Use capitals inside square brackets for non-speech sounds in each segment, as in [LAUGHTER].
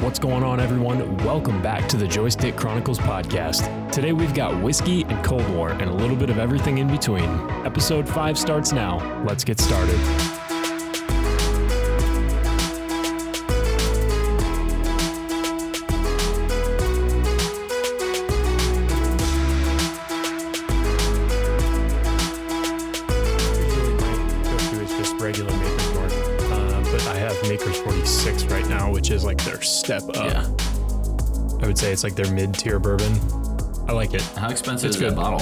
What's going on, everyone? Welcome back to the Joystick Chronicles podcast. Today we've got whiskey and Cold War and a little bit of everything in between. Episode 5 starts now. Let's get started. Step up. Yeah. I would say it's like their mid-tier bourbon. I like it. How expensive It's is good. that bottle?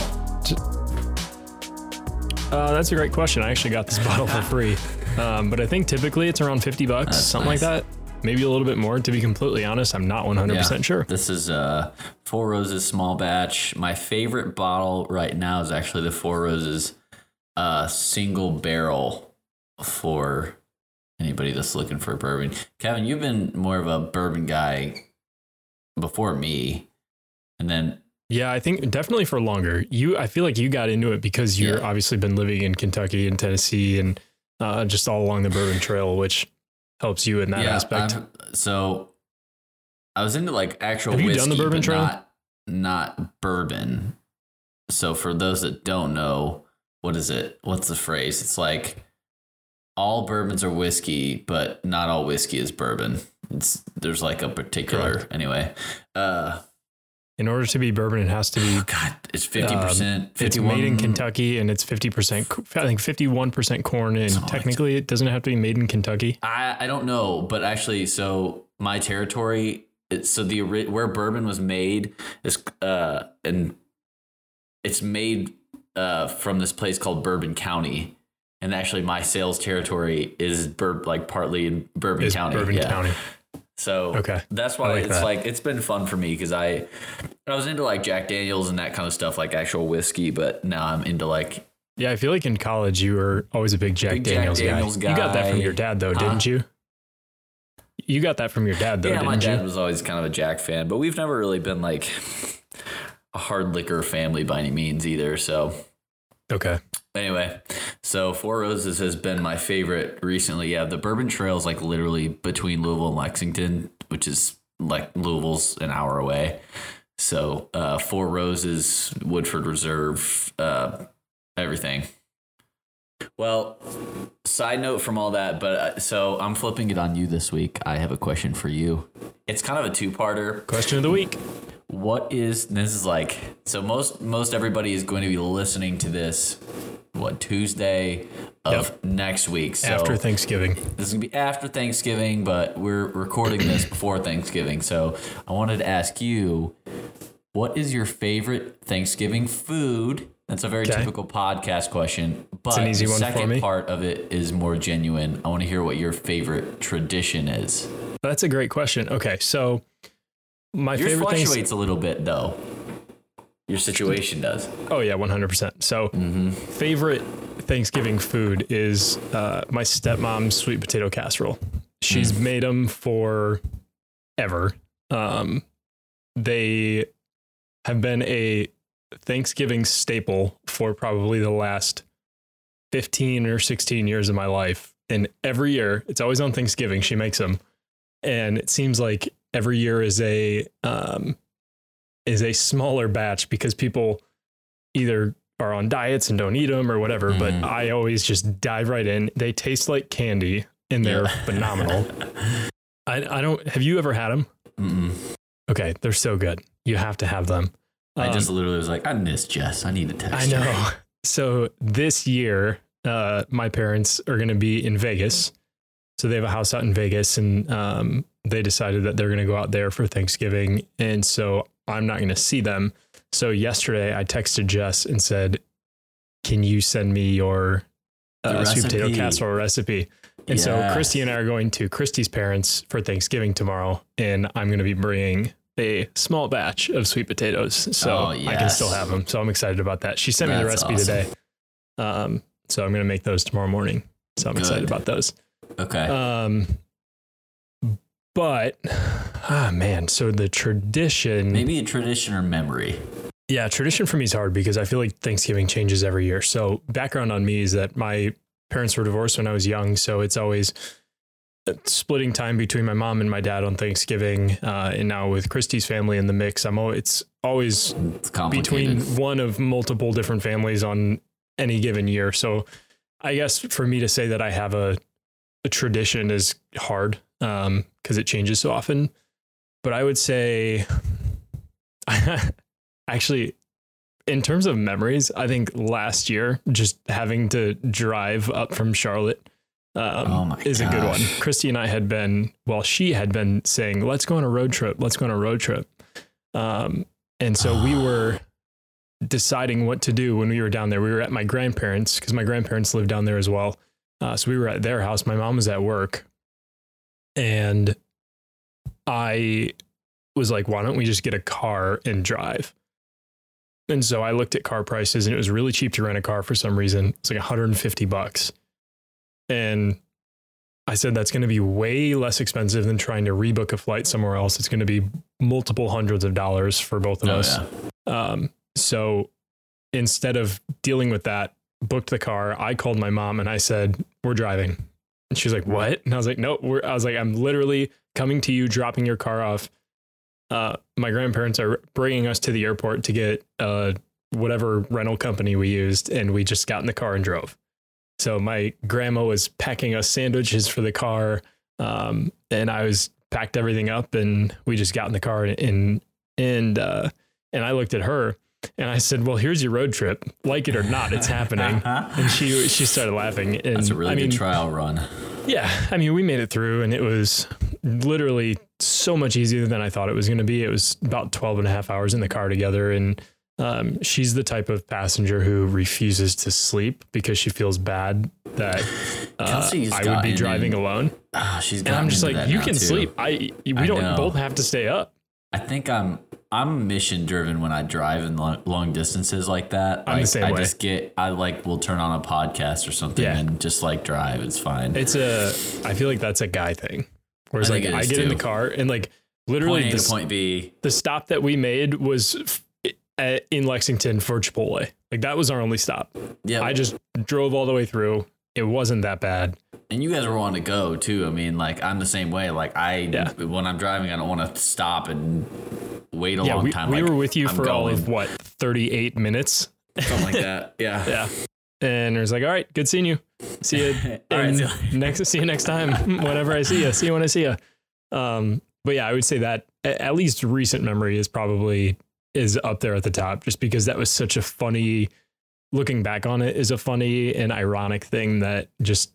Uh, that's a great question. I actually got this [LAUGHS] bottle for free, [LAUGHS] um, but I think typically it's around 50 bucks, That's something like that. Maybe a little bit more. To be completely honest, I'm not 100% sure. This is uh, Four Roses small batch. My favorite bottle right now is actually the Four Roses uh, single barrel for anybody that's looking for bourbon. Kevin, you've been more of a bourbon guy before me. And then, Yeah, I think definitely for longer. You, I feel like you got into it because you're Yeah. obviously been living in Kentucky and Tennessee and uh, just all along the Bourbon Trail, which helps you in that yeah, aspect. I'm- so I was into like actual Have you whiskey, done the Bourbon Trail? not not bourbon. So for those that don't know, what is it? What's the phrase? It's like all bourbons are whiskey, but not all whiskey is bourbon. It's there's like a particular anyway. Uh in order to be bourbon, it has to be. oh God, it's fifty percent. Um, It's made in Kentucky and it's 50%, I think 51% corn. And Something like technically, it doesn't have to be made in Kentucky. I, I don't know, but actually, so my territory, so the where bourbon was made is uh and it's made uh from this place called Bourbon County, and actually my sales territory is bur- like partly in Bourbon Is County. Bourbon yeah. County. So Okay. that's why like it's that. like it's been fun for me because I I was into like Jack Daniels and that kind of stuff, like actual whiskey, but now I'm into like Yeah, I feel like in college you were always a big Jack, Big Jack Daniels, Daniels guy. You got that from your dad, though, Huh? didn't you? You got that from your dad, though, yeah, didn't my dad you? was always kind of a Jack fan, but we've never really been like [LAUGHS] a hard liquor family by any means either. So Okay. Anyway, so Four Roses has been my favorite recently. Yeah, the Bourbon Trail is like literally between Louisville and Lexington, which is like Louisville's an hour away. So uh, Four Roses, Woodford Reserve, uh, everything. Well, side note from all that, but uh, so I'm flipping it on you this week. I have a question for you. It's kind of a two-parter. Question of the week. What is this is like so most most everybody is going to be listening to this what Tuesday of Yep. next week. So After Thanksgiving. this is gonna be after Thanksgiving, but we're recording this before Thanksgiving. So I wanted to ask you, what is your favorite Thanksgiving food? That's a very Okay. typical podcast question, but the second part of it is more genuine. I want to hear what your favorite tradition is. That's a great question. Okay. So, my Yours favorite fluctuates a little bit though. Your situation does. Oh, yeah, 100%. So, Mm-hmm. favorite Thanksgiving food is uh, my stepmom's sweet potato casserole. She's Mm. made them for ever. Um, they have been a Thanksgiving staple for probably the last 15 or 16 years of my life. And every year, it's always on Thanksgiving, she makes them. And it seems like every year is a um, is a smaller batch because people either are on diets and don't eat them or whatever. Mhm. But I always just dive right in. They taste like candy and they're Yeah. phenomenal. [LAUGHS] I, I don't. Have you ever had them? Mm-mm. Okay, they're so good. You have to have them. I Um, just literally was like, I miss Jess. I need to text. I know. her." So this year, uh, my parents are going to be in Vegas. So they have a house out in Vegas, and um, they decided that they're going to go out there for Thanksgiving. And so I'm not going to see them. So yesterday, I texted Jess and said, "Can you send me your uh, sweet potato casserole recipe?" And so Christy and I are going to Christy's parents for Thanksgiving tomorrow, and I'm going to be bringing a small batch of sweet potatoes, so Oh, I can still have them. So I'm excited about that. She sent me the recipe awesome. today, um, so I'm going to make those tomorrow morning. So I'm excited about those. Okay. Um, but ah man, so the tradition, Maybe a tradition or memory. yeah, tradition for me is hard because I feel like Thanksgiving changes every year. So background on me is that my parents were divorced when I was young, so it's always splitting time between my mom and my dad on Thanksgiving, uh, and now with Christy's family in the mix, I'm always, it's always It's between one of multiple different families on any given year. So I guess for me to say that I have a, a tradition is hard um because it changes so often. But I would say [LAUGHS] actually in terms of memories, I think last year just having to drive up from Charlotte um, Oh is a good one. Christy and I had been, well, she had been saying, let's go on a road trip. Let's go on a road trip. Um, and so we were deciding what to do when we were down there. We were at my grandparents because my grandparents lived down there as well. Uh, so we were at their house. My mom was at work. And I was like, why don't we just get a car and drive? And so I looked at car prices and it was really cheap to rent a car for some reason. It's like 150 bucks. And I said that's going to be way less expensive than trying to rebook a flight somewhere else. It's going to be multiple hundreds of dollars for both of Oh, us. yeah. Um, so instead of dealing with that, booked the car. I called my mom and I said, "We're driving." And she's like, "What?" And I was like, "No, we're." I was like, "I'm literally coming to you, dropping your car off." Uh, my grandparents are bringing us to the airport to get uh, whatever rental company we used, and we just got in the car and drove. So my grandma was packing us sandwiches for the car, um, and I was packed everything up, and we just got in the car and and uh, and I looked at her and I said, "Well, here's your road trip. Like it or not, it's happening." [LAUGHS] and she she started laughing. And That's a really I mean, good trial run. yeah, I mean, we made it through, and it was literally so much easier than I thought it was going to be. It was about 12 and a half hours in the car together, and um, she's the type of passenger who refuses to sleep because she feels bad that [SIGHS] uh, I would be driving in- alone. Ah, she's And I'm just like, you can too. sleep. I we I don't know. both have to stay up. I think I'm I'm mission driven when I drive in long, long distances like that. I'm the same I way. just get I like will turn on a podcast or something Yeah. and just like drive. It's fine. It's a. I feel like that's a guy thing. Whereas I like I get in the car and like point literally A the, point B. the stop that we made was f- at, in Lexington for Chipotle. Like that was our only stop. Yeah, I just drove all the way through. It wasn't that bad. and you guys were wanting to go too. I mean, like I'm the same way. Like I Yeah. when I'm driving, I don't want to stop and wait a yeah, long we, time. we like, were with you I'm for all of what 38 minutes. something like that. [LAUGHS] Yeah. Yeah. And it was like, all right, good seeing you. See you [LAUGHS] right, see [LAUGHS] next. See you next time. Whenever I see you. See you when I see you. Um, but yeah, I would say that at least recent memory is probably is up there at the top, just because that was such a funny. Looking back on it is a funny and ironic thing that just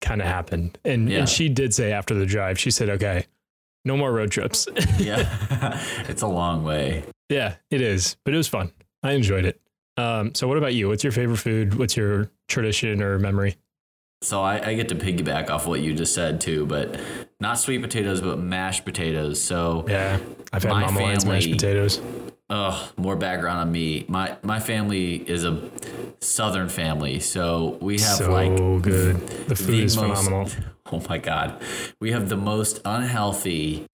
kind of happened. And Yeah. and she did say after the drive, she said, "Okay, no more road trips." [LAUGHS] yeah. [LAUGHS] it's a long way. Yeah, it is, but it was fun. I enjoyed it. Um, so what about you? What's your favorite food? What's your tradition or memory? So I, I get to piggyback off what you just said too, but not sweet potatoes, but mashed potatoes. So Yeah, I've had My Mama Line's mashed potatoes. Ugh, more background on me. My my family is a southern family, so we have So like good. The food the is most- phenomenal. [LAUGHS] Oh my god, we have the most unhealthy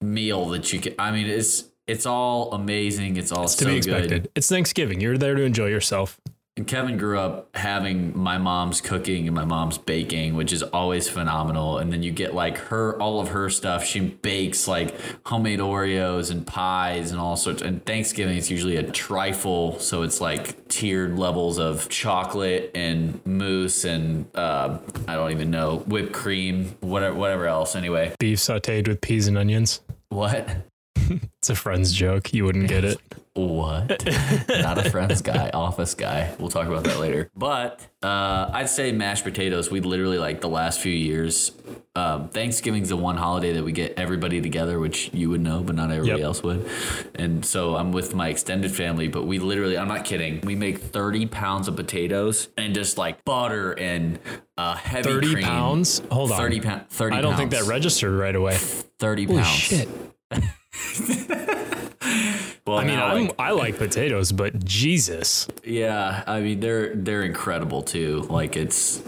meal that you can. I mean, it's it's all amazing. It's all It's to be expected. good. It's Thanksgiving. You're there to enjoy yourself. And Kevin grew up having my mom's cooking and my mom's baking, which is always phenomenal. And then you get like her, all of her stuff. She bakes like homemade Oreos and pies and all sorts. And Thanksgiving is usually a trifle, so it's like tiered levels of chocolate and mousse and uh, I don't even know whipped cream, whatever, whatever else. Anyway, Beef sauteed with peas and onions. what? [LAUGHS] It's a friend's joke. You wouldn't get it. [LAUGHS] What? [LAUGHS] Not a friends guy, office guy. We'll talk about that later. But uh, I'd say mashed potatoes. We literally like the last few years. Um, Thanksgiving's the one holiday that we get everybody together, which you would know, but not everybody Yep. else would. And so I'm with my extended family, but we literally, I'm not kidding, we make 30 pounds of potatoes and just like butter and uh, heavy 30 cream. pounds? Hold on. 30 pounds. 30 I don't think that registered right away. 30 Holy pounds. shit. [LAUGHS] Well, I mean, I'm, I like potatoes, but Jesus. Yeah, I mean they're they're incredible too. Like it's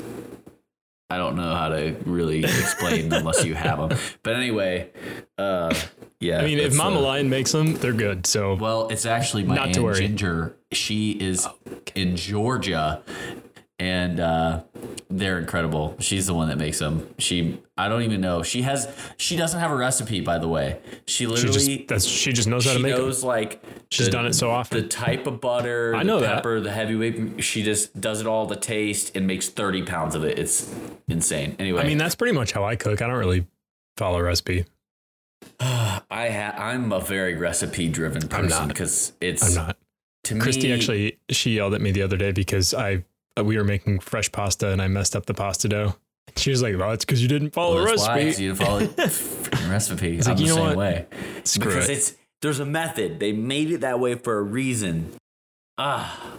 I don't know how to really explain unless you have them. [LAUGHS] But anyway, uh yeah. I mean, if Mama uh, Lion makes them, they're good. So well, it's actually my Not aunt. Ginger. She is in Georgia and uh, they're incredible. She's the one that makes them. She, I don't even know. She has, she doesn't have a recipe, by the way. She She literally, just that's she just knows how to she make them. knows like She's the- done it so often. The type of butter, I the know that. pepper, the heavyweight. She just does it all, the taste, and makes thirty pounds of it. It's insane. Anyway, I mean, that's pretty much how I cook. I don't really follow a recipe. [SIGHS] I ha- I'm a very recipe driven person because it's I'm not. to me. Christy actually she yelled at me the other day because I we were making fresh pasta and I messed up the pasta dough. She was like, "Well, it's because you didn't follow well, a that's why, 'cause recipe." you didn't follow the recipe. It's [LAUGHS] like, you the know same what? way Screw because it. it's there's a method. They made it that way for a reason. Ah,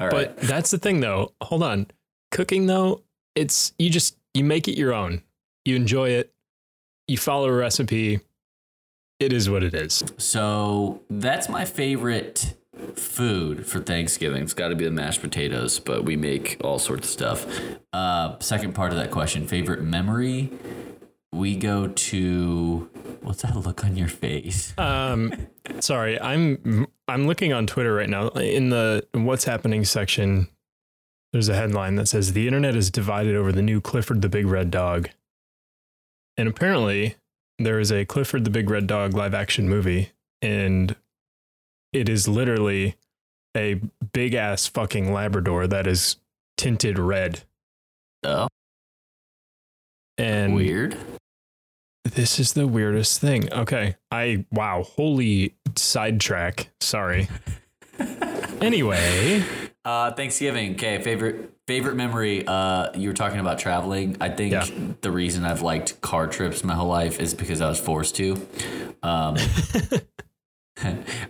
all right. But that's the thing, though. Hold on, cooking though, it's you just you make it your own. You enjoy it. You follow a recipe. It is what it is. So that's my favorite food for Thanksgiving. It's got to be the mashed potatoes, but we make all sorts of stuff. Uh, second part of that question favorite memory? We go to. What's that look on your face? Um, sorry, I'm I'm looking on Twitter right now. In the what's happening section, there's a headline that says the internet is divided over the new Clifford the Big Red Dog, and apparently there is a Clifford the Big Red Dog live action movie, and it is literally a big ass fucking Labrador that is tinted red. Oh, And weird. This is the weirdest thing. Okay. I wow, holy sidetrack. Sorry. [LAUGHS] anyway, Uh, Thanksgiving. Okay, favorite favorite memory. Uh, you were talking about traveling. I think Yeah. the reason I've liked car trips my whole life is because I was forced to. Um, [LAUGHS] [LAUGHS]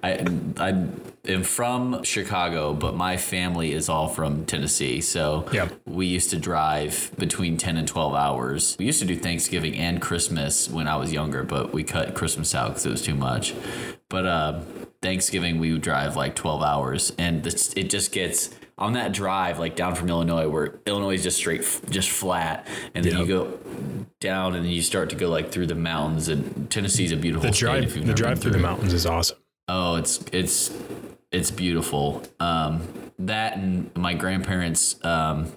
I I am from Chicago, but my family is all from Tennessee. So Yeah. we used to drive between ten and twelve hours. We used to do Thanksgiving and Christmas when I was younger, but we cut Christmas out because it was too much. But uh, Thanksgiving we would drive like twelve hours, and it just gets on that drive like down from Illinois, where Illinois is just straight, just flat, and then you go down and then you start to go like through the mountains. And Tennessee's a beautiful the drive if you've the drive through the mountains is awesome. Oh, it's it's it's beautiful. Um, that and my grandparents um,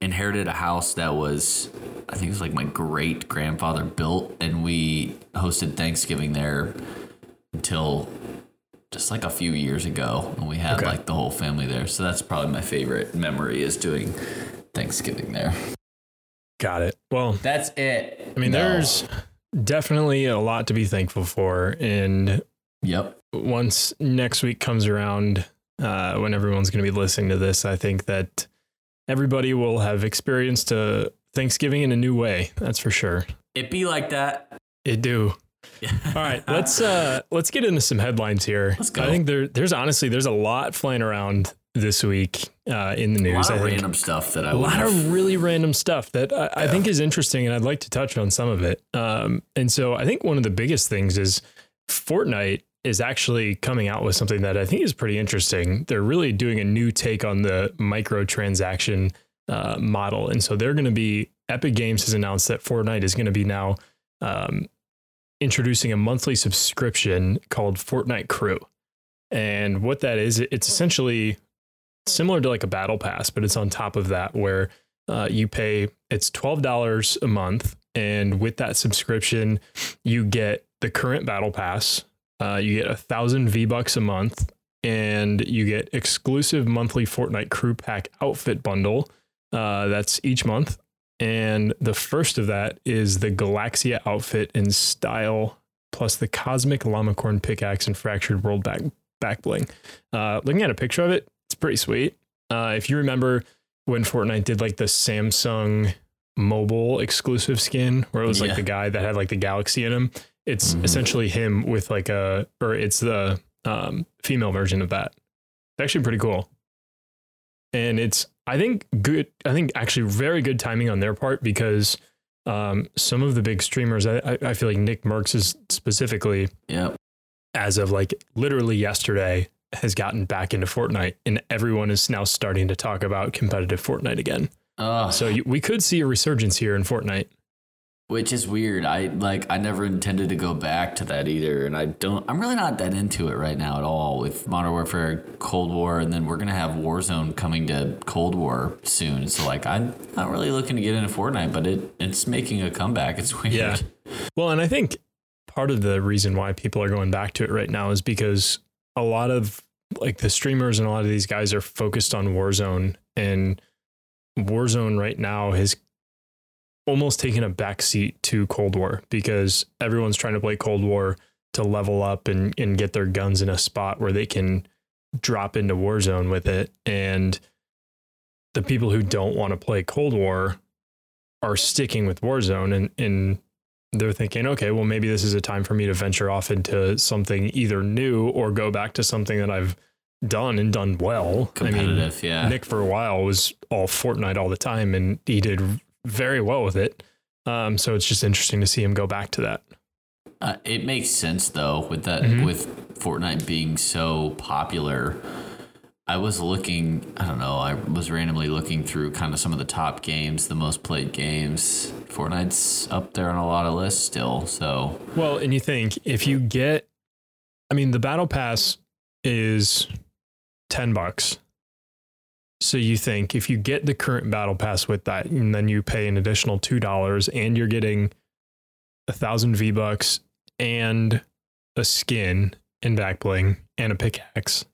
inherited a house that was, I think it was like my great grandfather built, and we hosted Thanksgiving there until just like a few years ago, when we had Okay. like the whole family there. So that's probably my favorite memory is doing Thanksgiving there. Got it. Well, That's it. I mean, No. there's definitely a lot to be thankful for. And yep. once next week comes around, uh, when everyone's going to be listening to this, I think that everybody will have experienced a Thanksgiving in a new way. That's for sure. It be like that. It do. [LAUGHS] All right, let's uh let's get into some headlines here. Let's go. I think there there's honestly there's a lot flying around this week uh, in the news. A lot of random stuff that I a lot have. of really random stuff that I, I think is interesting, and I'd like to touch on some of it. Um, and so I think one of the biggest things is Fortnite is actually coming out with something that I think is pretty interesting. They're really doing a new take on the microtransaction uh, model, and so they're going to be. Epic Games has announced that Fortnite is going to be now um, introducing a monthly subscription called Fortnite Crew. And what that is, it's essentially similar to like a battle pass, but it's on top of that where uh, you pay it's twelve dollars a month, and with that subscription, you get the current battle pass. Uh, you get a thousand V bucks a month, and you get exclusive monthly Fortnite Crew Pack outfit bundle. Uh, that's each month, and the first of that is the Galaxia outfit in style, plus the Cosmic Llamacorn pickaxe and Fractured World back back bling. Uh, looking at a picture of it, it's pretty sweet. Uh, if you remember when Fortnite did like the Samsung mobile exclusive skin, where it was like the guy that had like the galaxy in him, it's Mhm. essentially him with like a, or it's the um, female version of that. It's actually pretty cool. And it's, I think, good, I think actually very good timing on their part because um, some of the big streamers, I, I- feel like Nick Mercs is specifically, Yep. as of like literally yesterday, has gotten back into Fortnite, and everyone is now starting to talk about competitive Fortnite again. Oh, So you, we could see a resurgence here in Fortnite. Which is weird. I like I never intended to go back to that either, and I don't. I'm really not that into it right now at all with Modern Warfare, Cold War, and then we're gonna have Warzone coming to Cold War soon. So like I'm not really looking to get into Fortnite, but it it's making a comeback. It's weird. Yeah. Well, and I think part of the reason why people are going back to it right now is because a lot of like the streamers and a lot of these guys are focused on Warzone and Warzone right now has almost taken a backseat to Cold War because everyone's trying to play Cold War to level up and, and get their guns in a spot where they can drop into Warzone with it. And the people who don't want to play Cold War are sticking with Warzone and, and they're thinking, okay, well, maybe this is a time for me to venture off into something either new or go back to something that I've done and done well. Competitive, I mean, yeah. Nick for a while was all Fortnite all the time and he did very well with it. Um, so it's just interesting to see him go back to that. Uh, it makes sense though with that mm-hmm. with Fortnite being so popular. I was looking, I don't know, I was randomly looking through kind of some of the top games, the most played games. Fortnite's up there on a lot of lists still. So, well, and you think if you get, I mean, the battle pass is 10 bucks. So you think if you get the current battle pass with that, and then you pay an additional two dollars, and you're getting a thousand V bucks and a skin and back bling and a pickaxe.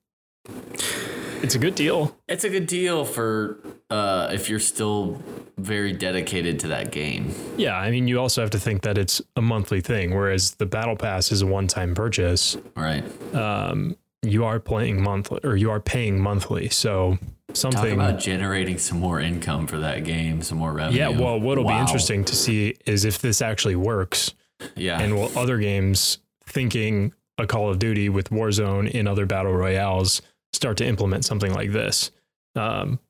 It's a good deal. It's a good deal for uh, if you're still very dedicated to that game. Yeah, I mean, you also have to think that it's a monthly thing, whereas the battle pass is a one-time purchase. Right. Um, you are playing monthly, or you are paying monthly. So something Talk about generating some more income for that game, some more revenue. Yeah, well, what'll wow. be interesting to see is if this actually works. Yeah, and will other games thinking a Call of Duty with Warzone and other battle royales start to implement something like this? Um,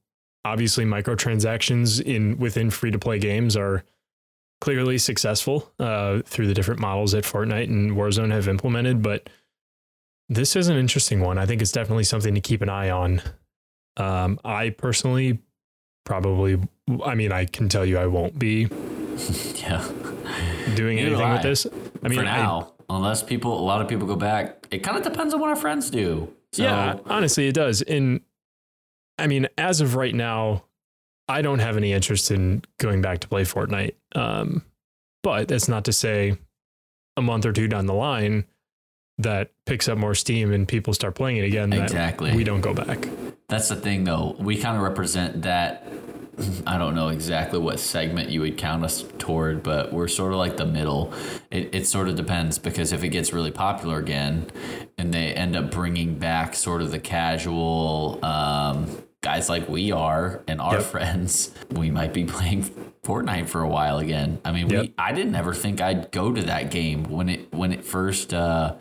obviously, microtransactions in within free to play games are clearly successful uh, through the different models that Fortnite and Warzone have implemented, but this is an interesting one. I think it's definitely something to keep an eye on um, I personally probably, I mean, I can tell you I won't be [LAUGHS] yeah. doing Neither anything with this. I mean, for now, I, unless people, a lot of people go back, it kind of depends on what our friends do. So. Yeah, honestly, it does. And I mean, as of right now, I don't have any interest in going back to play Fortnite. Um, but that's not to say a month or two down the line that picks up more steam and people start playing it again. Exactly. we don't go back. That's the thing, though. We kind of represent that. I don't know exactly what segment you would count us toward, but we're sort of like the middle. It, it sort of depends because if it gets really popular again and they end up bringing back sort of the casual, um, guys like we are and our yep. friends, we might be playing Fortnite for a while again. I mean, yep. we I didn't ever think I'd go to that game when it when it first uh,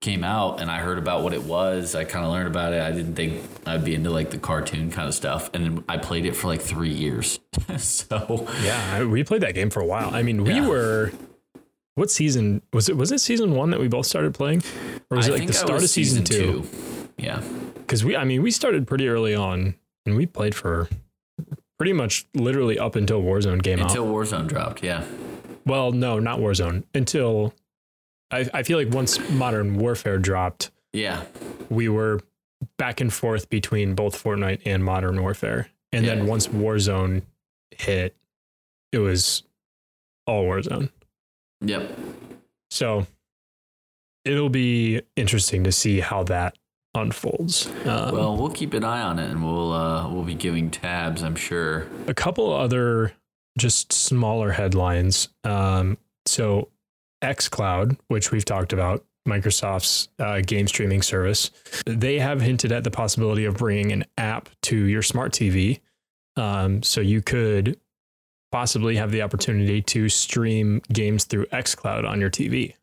came out and I heard about what it was. I kind of learned about it. I didn't think I'd be into like the cartoon kind of stuff, and I played it for like three years. [LAUGHS] so yeah, we played that game for a while. I mean, we yeah. were. What season was it? Was it season one that we both started playing, or was I it like the start of season, season two? two? Yeah, because we, I mean, we started pretty early on and we played for pretty much literally up until Warzone came until out. Until Warzone dropped, yeah. Well, no, not Warzone. Until I, I feel like once Modern Warfare dropped, yeah, we were back and forth between both Fortnite and Modern Warfare. And yeah. then once Warzone hit, it was all Warzone. Yep. So it'll be interesting to see how that unfolds. Um, well, we'll keep an eye on it, and we'll uh, we'll be giving tabs. I'm sure. A couple other just smaller headlines. Um, so, XCloud, which we've talked about, Microsoft's uh, game streaming service, they have hinted at the possibility of bringing an app to your smart TV. Um, so you could possibly have the opportunity to stream games through XCloud on your TV.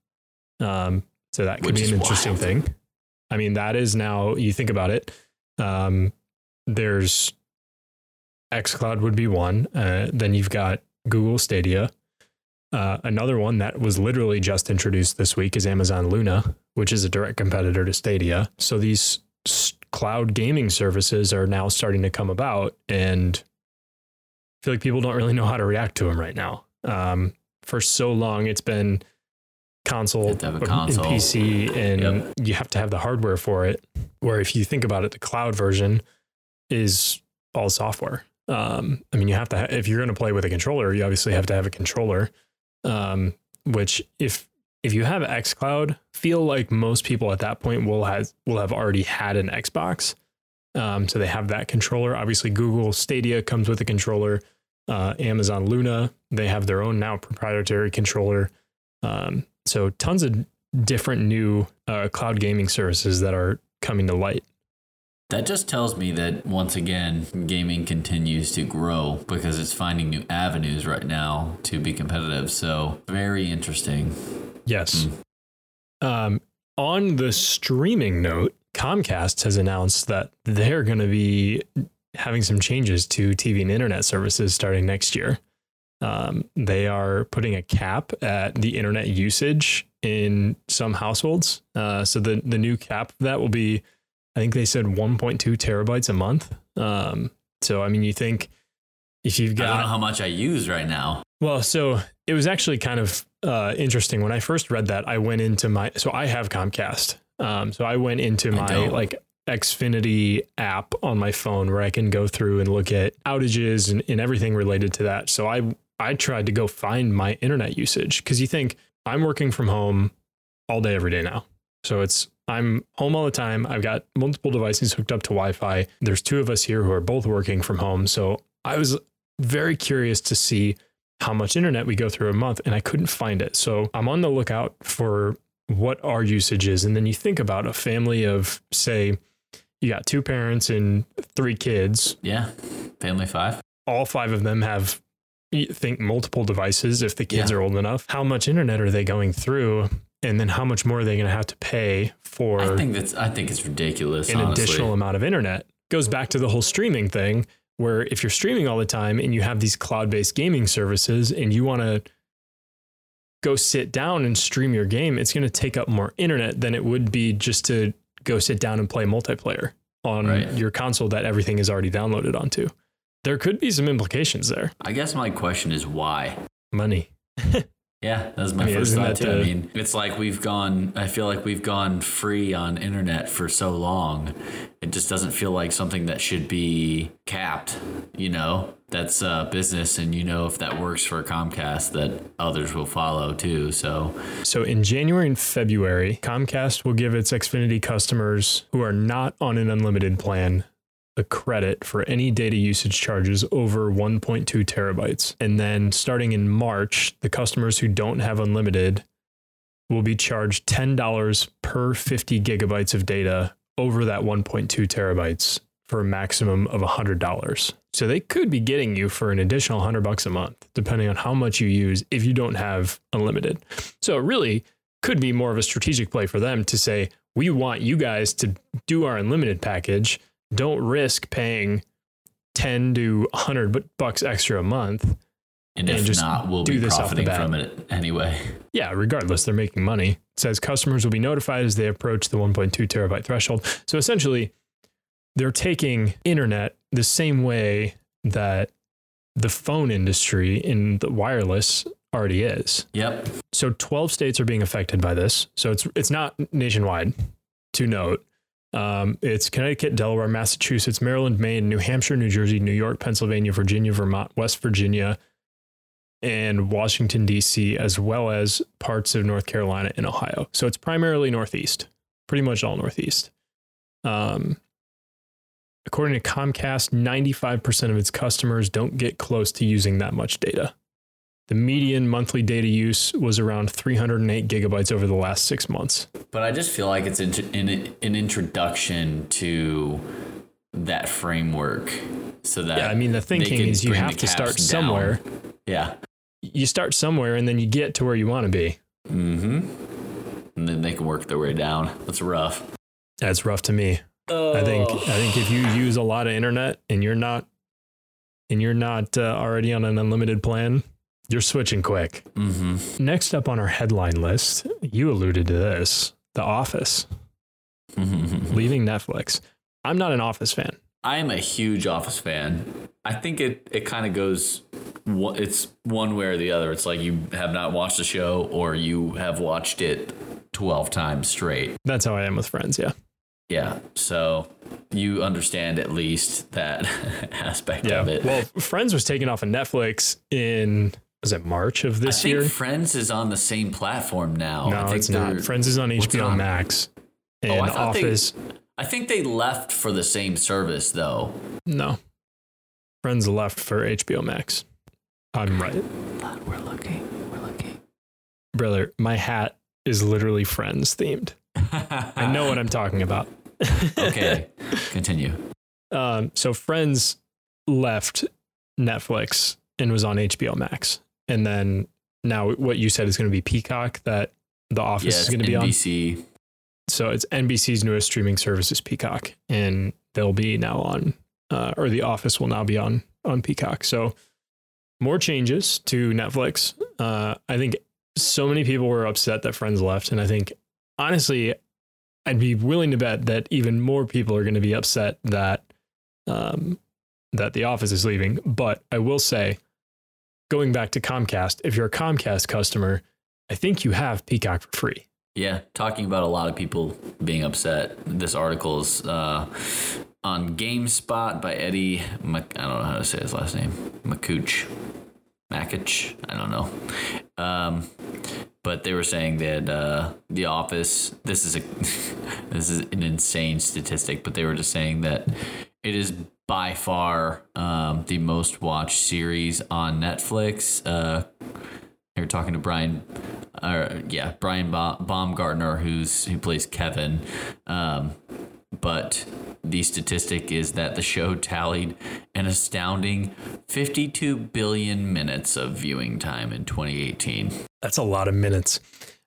Um, so that could Which be an interesting wild. thing. I mean, that is now, you think about it, um, there's xCloud would be one. Uh, then you've got Google Stadia. Uh, another one that was literally just introduced this week is Amazon Luna, which is a direct competitor to Stadia. So these cloud gaming services are now starting to come about, and I feel like people don't really know how to react to them right now. Um, for so long it's been console, have have and console. PC, and Yep. you have to have the hardware for it. Where if you think about it, the cloud version is all software. Um, I mean, you have to ha- if you're going to play with a controller, you obviously have to have a controller. Um, which if if you have XCloud, feel like most people at that point will has will have already had an Xbox. Um, so they have that controller. Obviously, Google Stadia comes with a controller. Uh, Amazon Luna, they have their own now proprietary controller. Um, so tons of different new uh, cloud gaming services that are coming to light. That just tells me that once again, gaming continues to grow because it's finding new avenues right now to be competitive. So, very interesting. Yes. Um, on the streaming note, Comcast has announced that they're going to be having some changes to TV and internet services starting next year. Um, they are putting a cap at the internet usage in some households. Uh, so the the new cap that will be, I think they said 1.2 terabytes a month. Um, so I mean, you think if you've got, I don't know how much I use right now. well, so it was actually kind of uh, interesting when I first read that. I went into my so I have Comcast. Um, so I went into my like Xfinity app on my phone where I can go through and look at outages and, and everything related to that. So I I tried to go find my internet usage because you think I'm working from home all day every day now. So it's I'm home all the time. I've got multiple devices hooked up to Wi-Fi. There's two of us here who are both working from home. So I was very curious to see how much internet we go through a month and I couldn't find it. So I'm on the lookout for what our usage is. And then you think about a family of, say, you got two parents and three kids. Yeah. Family five. All five of them have, think, multiple devices if the kids Yeah. are old enough. How much internet are they going through? And then how much more are they going to have to pay for I think that's I think it's ridiculous. an honestly. additional amount of internet. Goes back to the whole streaming thing, where if you're streaming all the time and you have these cloud based gaming services and you want to go sit down and stream your game, it's going to take up more internet than it would be just to go sit down and play multiplayer on Right. your console that everything is already downloaded onto. There could be some implications there. I guess my question is why. Money. [LAUGHS] Yeah, that's my I mean, first thought that too. I mean, it's like we've gone. I feel like we've gone free on internet for so long. It just doesn't feel like something that should be capped. You know, that's uh, business, and you know if that works for Comcast, that others will follow too. So So in January and February, Comcast will give its Xfinity customers who are not on an unlimited plan a credit for any data usage charges over 1.2 terabytes. And then starting in March, the customers who don't have unlimited will be charged $10 per 50 gigabytes of data over that 1.2 terabytes for a maximum of $100. So they could be getting you for an additional 100 bucks a month depending on how much you use if you don't have unlimited. So it really could be more of a strategic play for them to say, we want you guys to do our unlimited package. Don't risk paying 10 to 100 bucks extra a month. and And if just not, we'll do be this off the profiting bat. from it anyway. Yeah, regardless, they're making money. It says customers will be notified as they approach the 1.2 terabyte threshold. So essentially, they're taking internet the same way that the phone industry in the wireless already is. Yep. So 12 states are being affected by this. So it's it's not nationwide. To note, um, it's Connecticut, Delaware, Massachusetts, Maryland, Maine, New Hampshire, New Jersey, New York, Pennsylvania, Virginia, Vermont, West Virginia, and Washington D.C., as well as parts of North Carolina and Ohio. So it's primarily Northeast, pretty much all Northeast. Um, according to Comcast, 95% of its customers don't get close to using that much data. The median monthly data use was around 308 gigabytes over the last six months. But I just feel like it's an, an introduction to that framework, so that Yeah, I mean, the thinking is you have to start somewhere. down. Yeah. You start somewhere and then you get to where you want to be. Mm-hmm. And then they can work their way down. That's rough. That's rough to me. I think I think if you use a lot of internet and you're not and you're not uh, already on an unlimited plan, you're switching quick. Mm-hmm. Next up on our headline list, you alluded to this, The Office Mm-hmm. leaving Netflix. I'm not an Office fan. I am a huge Office fan. I think it, it kind of goes it's one way or the other. It's like you have not watched the show or you have watched it 12 times straight. That's how I am with friends. Yeah. Yeah. So you understand at least that [LAUGHS] aspect Yeah. of it. Well, Friends was taken off of Netflix in was it March of I this think year? Friends is on the same platform now. I no, think it's not. Friends is on HBO on? Max. And Oh, I thought they- Office. I think they left for the same service though. No. Friends left for HBO Max. I'm right. We're looking. We're looking. Brother, my hat is literally Friends themed. I know what I'm [LAUGHS] talking about. okay. [LAUGHS] Continue. Um, so Friends left Netflix and was on HBO Max. And then now what you said is going to be Peacock that The Office Yeah, is going to be on. NBC. So it's NBC's newest streaming service is Peacock, and they'll be now on, uh, or The Office will now be on on Peacock. So more changes to Netflix. Uh, I think so many people were upset that Friends left, and I think honestly, I'd be willing to bet that even more people are going to be upset that um, that The Office is leaving. But I will say, going back to Comcast, if you're a Comcast customer, I think you have Peacock for free. Yeah, talking about a lot of people being upset. This article is uh, on GameSpot by Eddie. Mc, I don't know how to say his last name. Makuch, Makich. I don't know. Um, but they were saying that uh, The Office. This is a [LAUGHS] this is an insane statistic, but they were just saying that it is by far um, the most watched series on Netflix. Uh, they were talking to Brian, uh, yeah, Brian ba- Baumgartner, who's who plays Kevin. Um, but the statistic is that the show tallied an astounding 52 billion minutes of viewing time in 2018. That's a lot of minutes.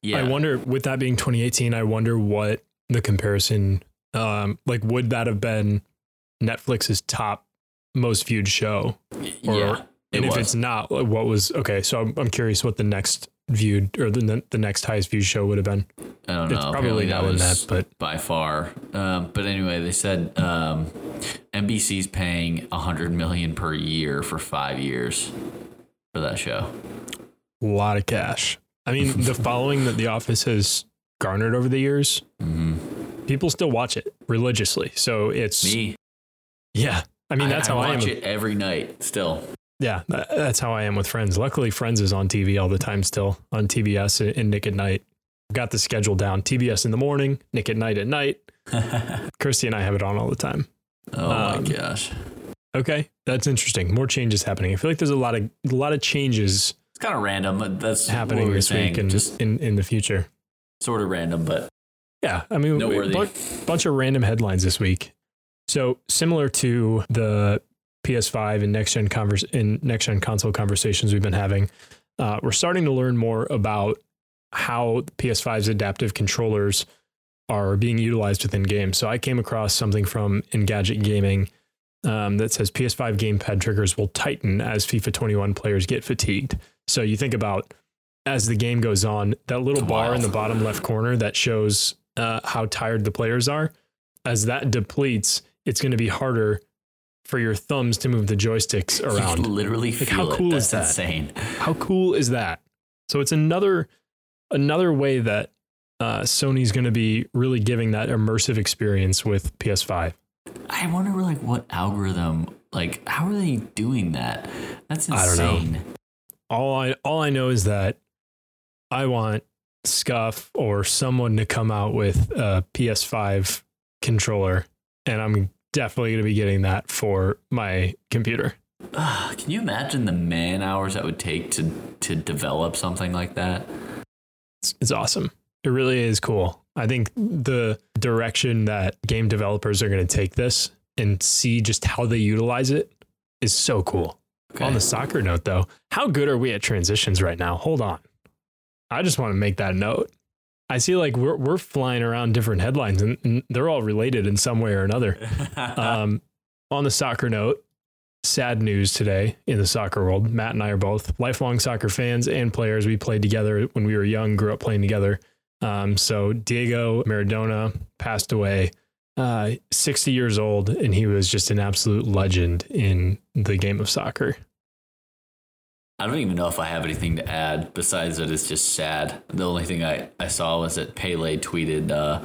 Yeah, I wonder, with that being 2018, I wonder what the comparison, um, like, would that have been Netflix's top most viewed show? Or, yeah, it and if was. it's not, what was okay? So I'm, I'm curious what the next viewed or the the next highest viewed show would have been. I don't know. It's Apparently probably that not in that, but by far. Um, but anyway, they said um, NBC's paying 100 million per year for five years for that show. a lot of cash. I mean, [LAUGHS] the following that The Office has garnered over the years, hmm people still watch it religiously. So it's Me, yeah. I mean, that's how I, am. watch it every night. Still, Yeah, tha- that's how I am with Friends. Luckily, Friends is on TV all the time still on TBS and- Nick at Night. Got the schedule down. TBS in the morning, Nick at Night at night. [LAUGHS] Christy and I have it on all the time. oh Um, my gosh, Okay, that's interesting. More changes happening. I feel like there's a lot of a lot of changes it's kind of random. but That's happening what we this saying. week and just in in the future. sort of random, but Yeah, I mean, Noteworthy. bunch, bunch of random headlines this week. So similar to the PS5 and next gen converse in next gen console conversations we've been having, uh, we're starting to learn more about how PS5's adaptive controllers are being utilized within games. So I came across something from Engadget Gaming um, that says PS5 gamepad triggers will tighten as FIFA 21 players get fatigued. So you think about as the game goes on, that little bar in the bottom left corner that shows uh, how tired the players are, as that depletes, it's going to be harder for your thumbs to move the joysticks around. can [LAUGHS] literally Like, how cool is that? insane. How cool is that? So it's another another way that uh, Sony's going to be really giving that immersive experience with PS5. I wonder, like, what algorithm? Like, how are they doing that? That's insane. I don't know. insane. All I all I know is that I want Scuff or someone to come out with a PS5 controller, and I'm definitely going to be getting that for my computer. Ugh, [SIGHS] can you imagine the man hours that would take to to develop something like that? It's, it's awesome. It really is cool. I think the direction that game developers are going to take this and see just how they utilize it is so cool. Okay. On the soccer note, though, how good are we at transitions right now? Hold on. I just want to make that note. I see like we're, we're flying around different headlines and, and they're all related in some way or another. [LAUGHS] Um, on the soccer note, sad news today in the soccer world. Matt and I are both lifelong soccer fans and players. We played together when we were young, grew up playing together. Um, so Diego Maradona passed away, uh, 60 years old, and he was just an absolute legend in the game of soccer. I don't even know if I have anything to add besides that it's just sad. The only thing I, I saw was that Pele tweeted uh,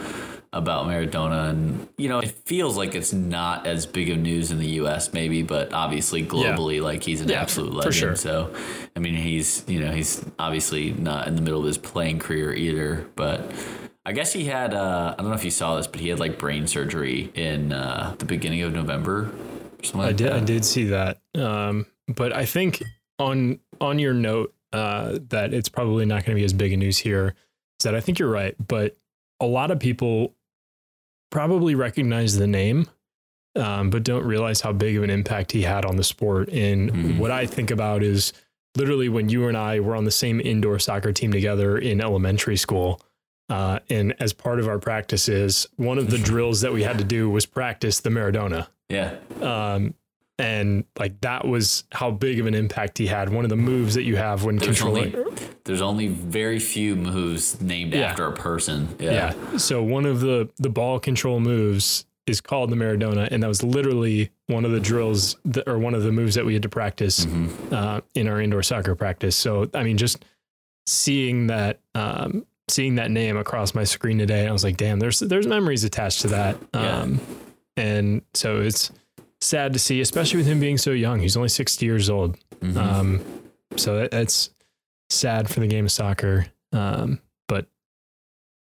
about Maradona, and you know it feels like it's not as big of news in the U.S. maybe, but obviously globally, yeah. like he's an yeah, absolute legend. Sure. So, I mean, he's you know he's obviously not in the middle of his playing career either, but. I guess he had, uh, I don't know if you saw this, but he had like brain surgery in uh, the beginning of November. Or something. I did, that. I did see that. Um, but I think on on your note uh, that it's probably not going to be as big a news here is that I think you're right, but a lot of people probably recognize the name, um, but don't realize how big of an impact he had on the sport. And mm-hmm. what I think about is literally when you and I were on the same indoor soccer team together in elementary school. Uh, and as part of our practices, one of the drills that we had to do was practice the Maradona. Yeah. Um, and like that was how big of an impact he had. One of the moves that you have when there's controlling. Only, there's only very few moves named yeah. after a person. Yeah. yeah. So one of the the ball control moves is called the Maradona, and that was literally one of the drills that, or one of the moves that we had to practice mm-hmm. uh, in our indoor soccer practice. So I mean, just seeing that. Um, seeing that name across my screen today, I was like, "Damn, there's there's memories attached to that." Um, yeah. And so it's sad to see, especially with him being so young. He's only 60 years old. Mm-hmm. Um, so that's sad for the game of soccer. Um, but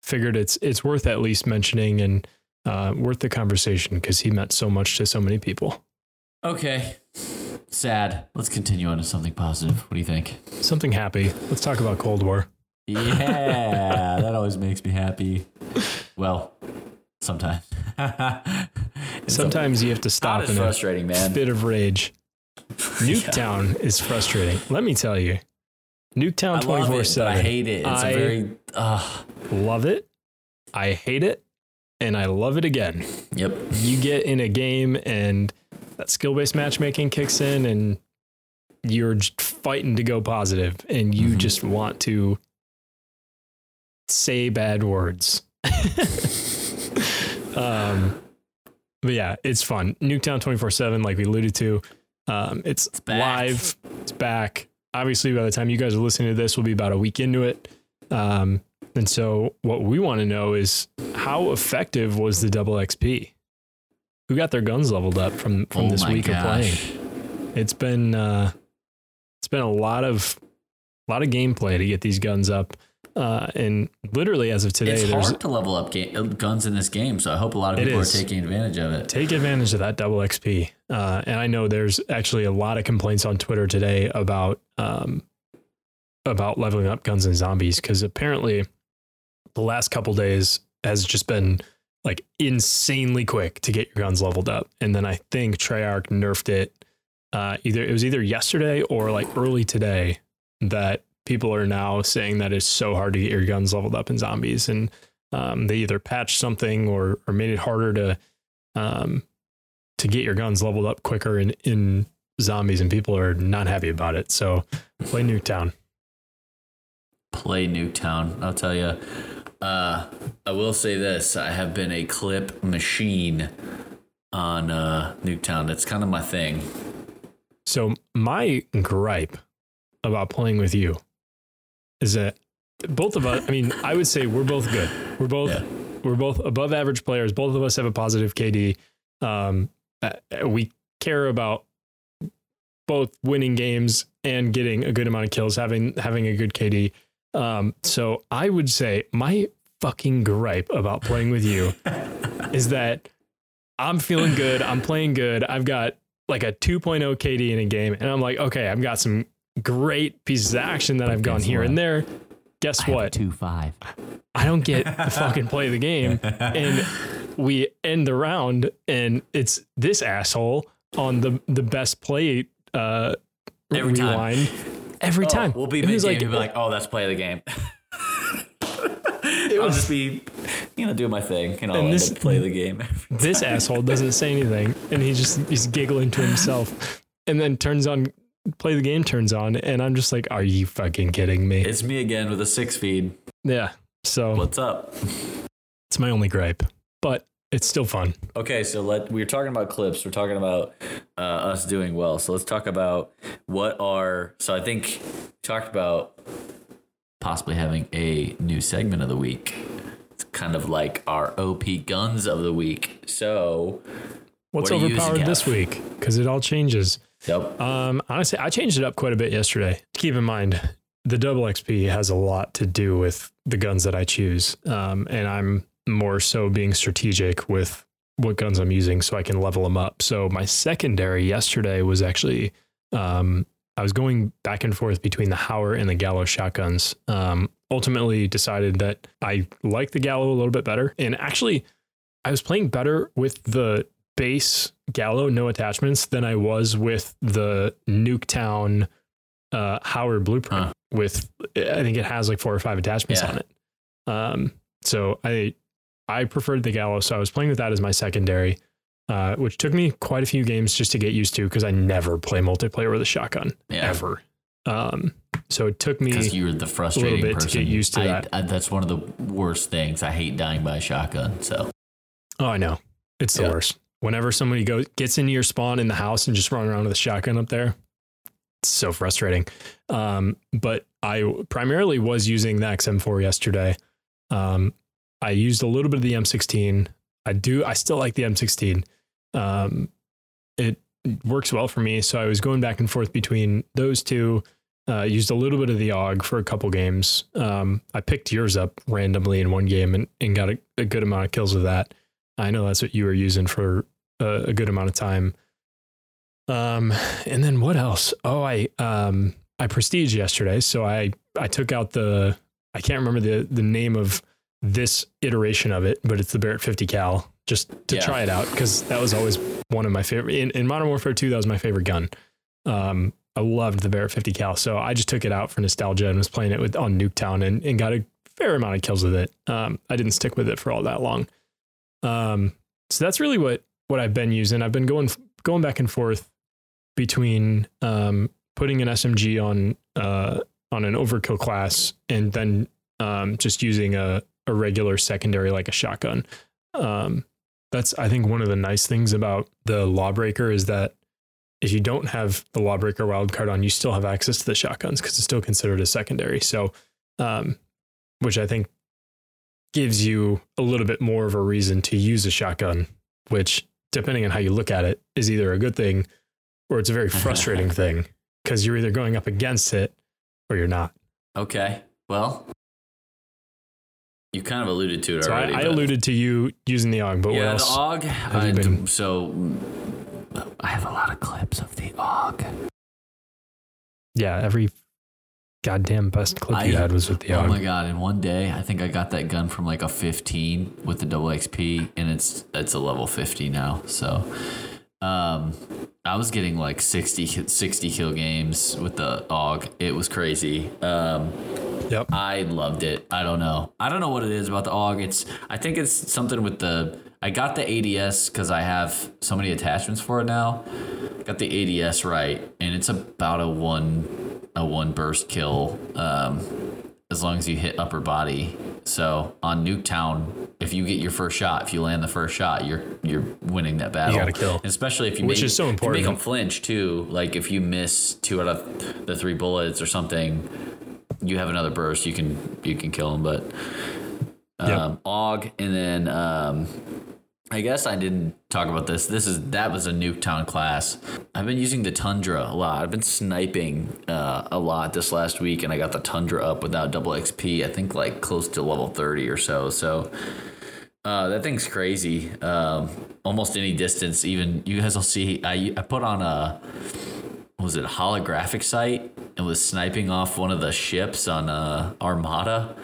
figured it's it's worth at least mentioning and uh, worth the conversation because he meant so much to so many people. Okay. Sad. Let's continue on to something positive. What do you think? Something happy. Let's talk about Cold War. Yeah, that always makes me happy. Well, sometimes. [LAUGHS] sometimes you have to stop in frustrating, a man. bit of rage. [LAUGHS] Nuketown yeah. is frustrating. Let me tell you. Nuketown 24 7. I hate it. It's I a very. Uh. Love it. I hate it. And I love it again. Yep. You get in a game and that skill based matchmaking kicks in and you're fighting to go positive and you mm-hmm. just want to say bad words. [LAUGHS] um, but yeah, it's fun. Nuketown 24 7, like we alluded to. Um, it's, it's live, it's back. Obviously, by the time you guys are listening to this, we'll be about a week into it. Um, and so, what we want to know is how effective was the double XP? Who got their guns leveled up from from oh this week gosh. of playing? It's been uh, it's been a lot of a lot of gameplay to get these guns up. Uh, and literally, as of today, it's hard to level up ga- uh, guns in this game. So I hope a lot of people are taking advantage of it. Take advantage of that double XP. Uh, and I know there's actually a lot of complaints on Twitter today about um, about leveling up guns and zombies because apparently the last couple days has just been like insanely quick to get your guns leveled up. And then I think Treyarch nerfed it. Uh, either it was either yesterday or like early today that people are now saying that it's so hard to get your guns leveled up in zombies, and um, they either patched something or or made it harder to um, to get your guns leveled up quicker in in zombies, and people are not happy about it. So play Nuketown. Play Nuketown. I'll tell you. Uh, I will say this: I have been a clip machine on uh, Nuketown. That's kind of my thing. So my gripe about playing with you is that both of us. I mean, I would say we're both good. We're both yeah. we're both above average players. Both of us have a positive KD. Um, uh, we care about both winning games and getting a good amount of kills, having having a good KD. Um, so I would say my fucking gripe about playing with you [LAUGHS] is that I'm feeling good. I'm playing good. I've got like a 2.0 KD in a game, and I'm like, okay, I've got some great pieces of action that I've gone here what? and there. Guess I what? Two five. I don't get to fucking play the game, [LAUGHS] and we end the round, and it's this asshole on the the best play uh, every rewind time. every oh, time. We'll be mid. Like, be like, oh, that's play of the game. [LAUGHS] It I'll was, just be, you know, do my thing, and I'll and this, play the game. this asshole doesn't say anything, and he just he's giggling to himself, [LAUGHS] and then turns on play the game turns on, and I'm just like, are you fucking kidding me? It's me again with a six feed. Yeah. So what's up? It's my only gripe. But it's still fun. Okay, so let we are talking about clips. We're talking about uh, us doing well. So let's talk about what are. So I think we talked about possibly having a new segment of the week. It's kind of like our OP guns of the week. So What's What overpowered this week? Because it all changes. Yep. Um, honestly, I changed it up quite a bit yesterday. Keep in mind, the double XP has a lot to do with the guns that I choose, um, and I'm more so being strategic with what guns I'm using so I can level them up. So my secondary yesterday was actually um, I was going back and forth between the Hauer and the Gallo shotguns. Um, ultimately, decided that I like the Gallo a little bit better, and actually, I was playing better with the base Gallo no attachments than I was with the Nuketown uh, Hauer blueprint. Huh. With I think it has like four or five attachments Yeah. on it. Um, so I I preferred the Gallo, so I was playing with that as my secondary, uh, which took me quite a few games just to get used to because I never play multiplayer with a shotgun Yeah. ever. Um, so it took me Because you're the frustrating bit to person. get used to I- that. I- that's one of the worst things. I hate dying by a shotgun. So Oh, I know. It's the Yeah. worst. Whenever somebody goes gets into your spawn in the house and just run around with a shotgun up there, it's so frustrating. Um, but I primarily was using the XM4 yesterday. Um, I used a little bit of the M16. I do. I still like the M16. Um, it works well for me. So I was going back and forth between those two. Uh, used a little bit of the AUG for a couple games. Um, I picked yours up randomly in one game and, and got a, a good amount of kills with that. I know that's what you were using for a, a good amount of time. Um, and then what else? Oh, I um, I prestige yesterday, so I I took out the I can't remember the the name of this iteration of it, but it's the Barrett 50 cal just to Yeah. try it out because that was always one of my favorite in, in Modern Warfare 2. That was my favorite gun. Um, I loved the Barrett 50 cal, so I just took it out for nostalgia and was playing it with on Nuketown and, and got a fair amount of kills with it. Um, I didn't stick with it for all that long. Um, so that's really what what I've been using. I've been going going back and forth between um, putting an SMG on uh, on an overkill class and then um, just using a, a regular secondary like a shotgun. Um, that's I think one of the nice things about the Lawbreaker is that if you don't have the Lawbreaker wildcard on, you still have access to the shotguns because it's still considered a secondary. So, um, which I think gives you a little bit more of a reason to use a shotgun, which, depending on how you look at it, is either a good thing or it's a very [LAUGHS] frustrating thing because you're either going up against it or you're not. okay, well, you kind of alluded to it So already. I but- alluded to you using the AUG, but what yeah, the you I, been- So I have a lot of clips of the AUG. yeah, every goddamn best clip you had was with the Oh my god! In one day, I think I got that gun from like a 15 with the double XP, and it's it's a level 50 now. So, um, I was getting like 60 60 kill games with the AUG. It was crazy. Um, Yep. I loved it. I don't know. I don't know what it is about the AUG. It's I think it's something with the I got the ADS because I have so many attachments for it now. Got the ADS right, and it's about a one a one burst kill. Um, as long as you hit upper body. So on Nuketown, if you get your first shot, if you land the first shot, you're you're winning that battle. You gotta kill. And especially if you Which make, is so if you important. make them flinch too. Like if you miss two out of the three bullets or something, you have another burst. You can you can kill them. But um, AUG, and then um, I guess I didn't talk about this. This is that was a Nuketown class. I've been using the Tundra a lot. I've been sniping uh, a lot this last week, and I got the Tundra up without double XP. I think like close to level thirty or so. So. Uh, that thing's crazy. Um, almost any distance, even you guys will see. I, I put on a was it holographic sight and was sniping off one of the ships on uh, Armada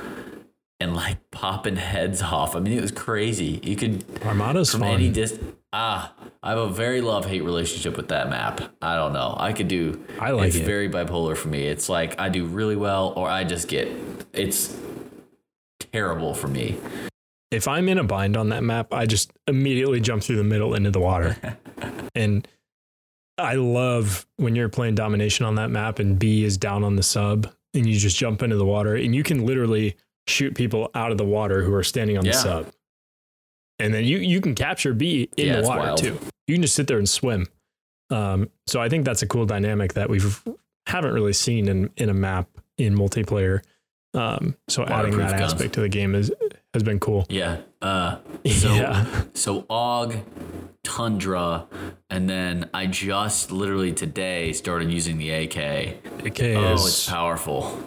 and like popping heads off. I mean, it was crazy. You could Armada's from fun. any dist. Ah, I have a very love hate relationship with that map. I don't know. I could do. I like it's it. very bipolar for me. It's like I do really well, or I just get. It's terrible for me. if I'm in a bind on that map, I just immediately jump through the middle into the water. [LAUGHS] and I love when you're playing domination on that map and B is down on the sub and you just jump into the water and you can literally shoot people out of the water who are standing on Yeah. the sub. and then you you can capture B in Yeah, the water too. You can just sit there and swim. Um, so I think that's a cool dynamic that we've haven't really seen in in a map in multiplayer. Um, so adding that guns. aspect to the game is has been cool. Yeah. Uh, [LAUGHS] so yeah, so AUG, Tundra, and then I just literally today started using the AK. AK Oh, is it's powerful.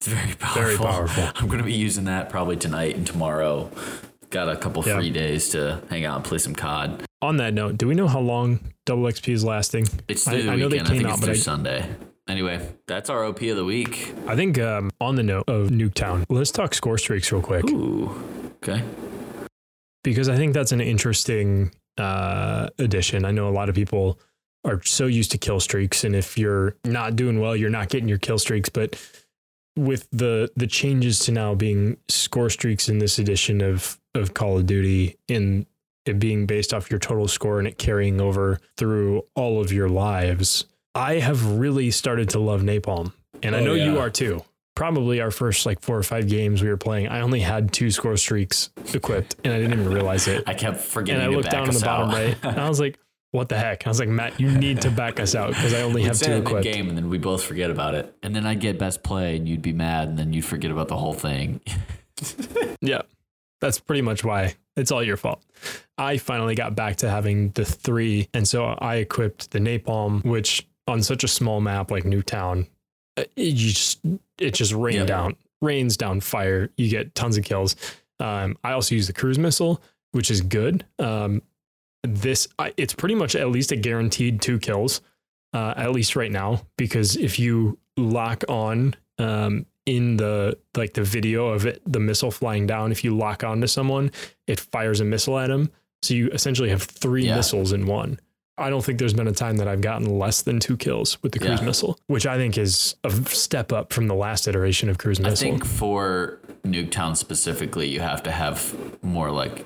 It's very powerful. Very powerful. I'm gonna be using that probably tonight and tomorrow. Got a couple Yeah. free days to hang out and play some COD. on that note. Do we know how long Double XP is lasting? It's I- through the I know they weekend. I, came think out, it's but through I- Sunday. Anyway, that's our OP of the week. I think um, on the note of Nuketown, let's talk score streaks real quick. Ooh. Okay. because I think that's an interesting uh, addition. I know a lot of people are so used to kill streaks, and if you're not doing well, you're not getting your kill streaks. But with the the changes to now being score streaks in this edition of of Call of Duty, in it being based off your total score and it carrying over through all of your lives, I have really started to love Napalm, and I Oh, know you are too. Probably our first like four or five games we were playing, I only had two score streaks equipped and I didn't even realize it. I kept forgetting And I looked back down in the bottom right and I was like, what the heck? I was like, Matt, you need to back us out because I only have two equipped. game, and then we both forget about it. And then I'd get best play, and you'd be mad, and then you'd forget about the whole thing. [LAUGHS] Yeah. That's pretty much why. It's all your fault. I finally got back to having the three. And so I equipped the napalm, which on such a small map like Nuketown, uh, it just it just rained Yep. down, rains down fire. You get tons of kills. Um, I also use the cruise missile, which is good. Um, this it's pretty much at least a guaranteed two kills, uh, at least right now. Because if you lock on um, in the like the video of it, the missile flying down, if you lock onto someone, it fires a missile at him. So you essentially have three Yeah. missiles in one. I don't think there's been a time that I've gotten less than two kills with the cruise Yeah. missile, which I think is a step up from the last iteration of cruise missile. I think for Nuketown specifically, you have to have more like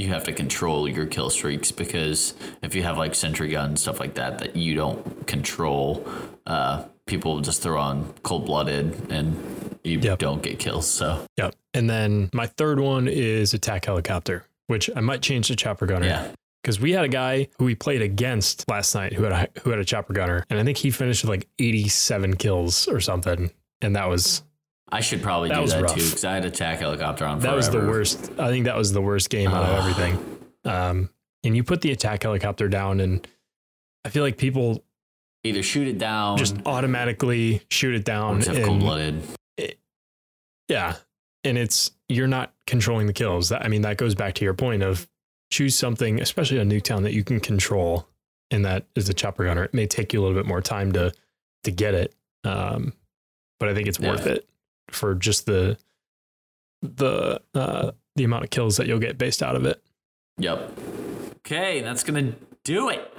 you have to control your kill streaks because if you have like sentry guns stuff like that that you don't control, uh, people just throw on cold blooded and you Yep. don't get kills. So Yep. And then my third one is attack helicopter, which I might change to chopper gunner. yeah, because we had a guy who we played against last night who had a who had a chopper gunner, and I think he finished with like 87 kills or something, and that was I should probably That do was that rough. too because I had attack helicopter on. that was the worst. I think that was the worst game out of everything. Um, and you put the attack helicopter down, and I feel like people Either shoot it down, just automatically shoot it down. cold blooded. Yeah. And it's you're not controlling the kills. That I mean, that goes back to your point of choose something, especially on Nuketown, that you can control, and that is the chopper gunner. It may take you a little bit more time to to get it. Um, but I think it's Yeah. worth it for just the the uh the amount of kills that you'll get based out of it. Yep. Okay, that's gonna do it.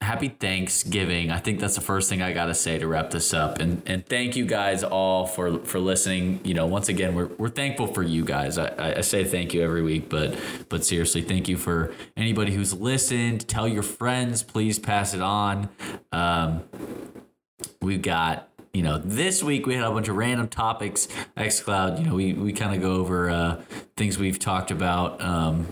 Happy Thanksgiving. I think that's the first thing I gotta say to wrap this up. And and thank you guys all for for listening. You know, once again, we're we're thankful for you guys. I, I- say thank you every week, but but seriously, thank you for anybody who's listened. Tell your friends, please pass it on. Um, we've got you know this week we had a bunch of random topics. Xcloud you know we, we kind of go over uh, things we've talked about um,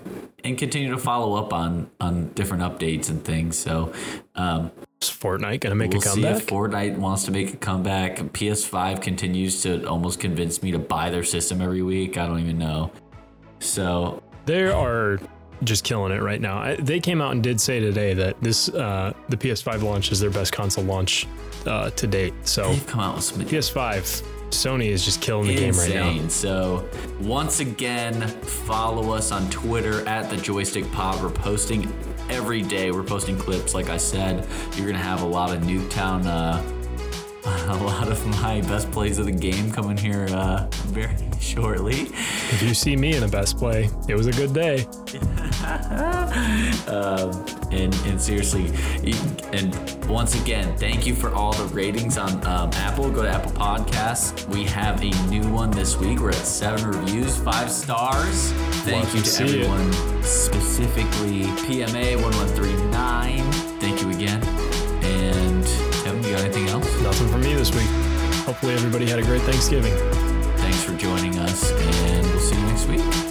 and continue to follow up on on different updates and things. So um, Is Fortnite gonna make we'll a see comeback? if fortnite wants to make a comeback. Ps5 continues to almost convince me to buy their system every week. I don't even know. So They are just killing it right now. I, they came out and did say today that this uh, the PS5 launch is their best console launch uh, to date. So they've come out with some PS5, Sony is just killing the game right now. Insane. So, once again, follow us on Twitter at the Joystick Pod. We're posting every day. We're posting clips. Like I said, you're gonna have a lot of Nuketown, uh, [LAUGHS] a lot of my best plays of the game coming here uh, very [LAUGHS] shortly. If you see me in a best play, it was a good day. [LAUGHS] um, and, and seriously, and once again, thank you for all the ratings on um, Apple. Go to Apple Podcasts. We have a new one this week. We're at seven reviews, five stars. Thank Love you to see it. everyone, specifically PMA one one three nine. Thank you again. And you got anything else? Nothing for me this week. Hopefully, everybody had a great Thanksgiving. Thanks for joining us, and we'll see you next week.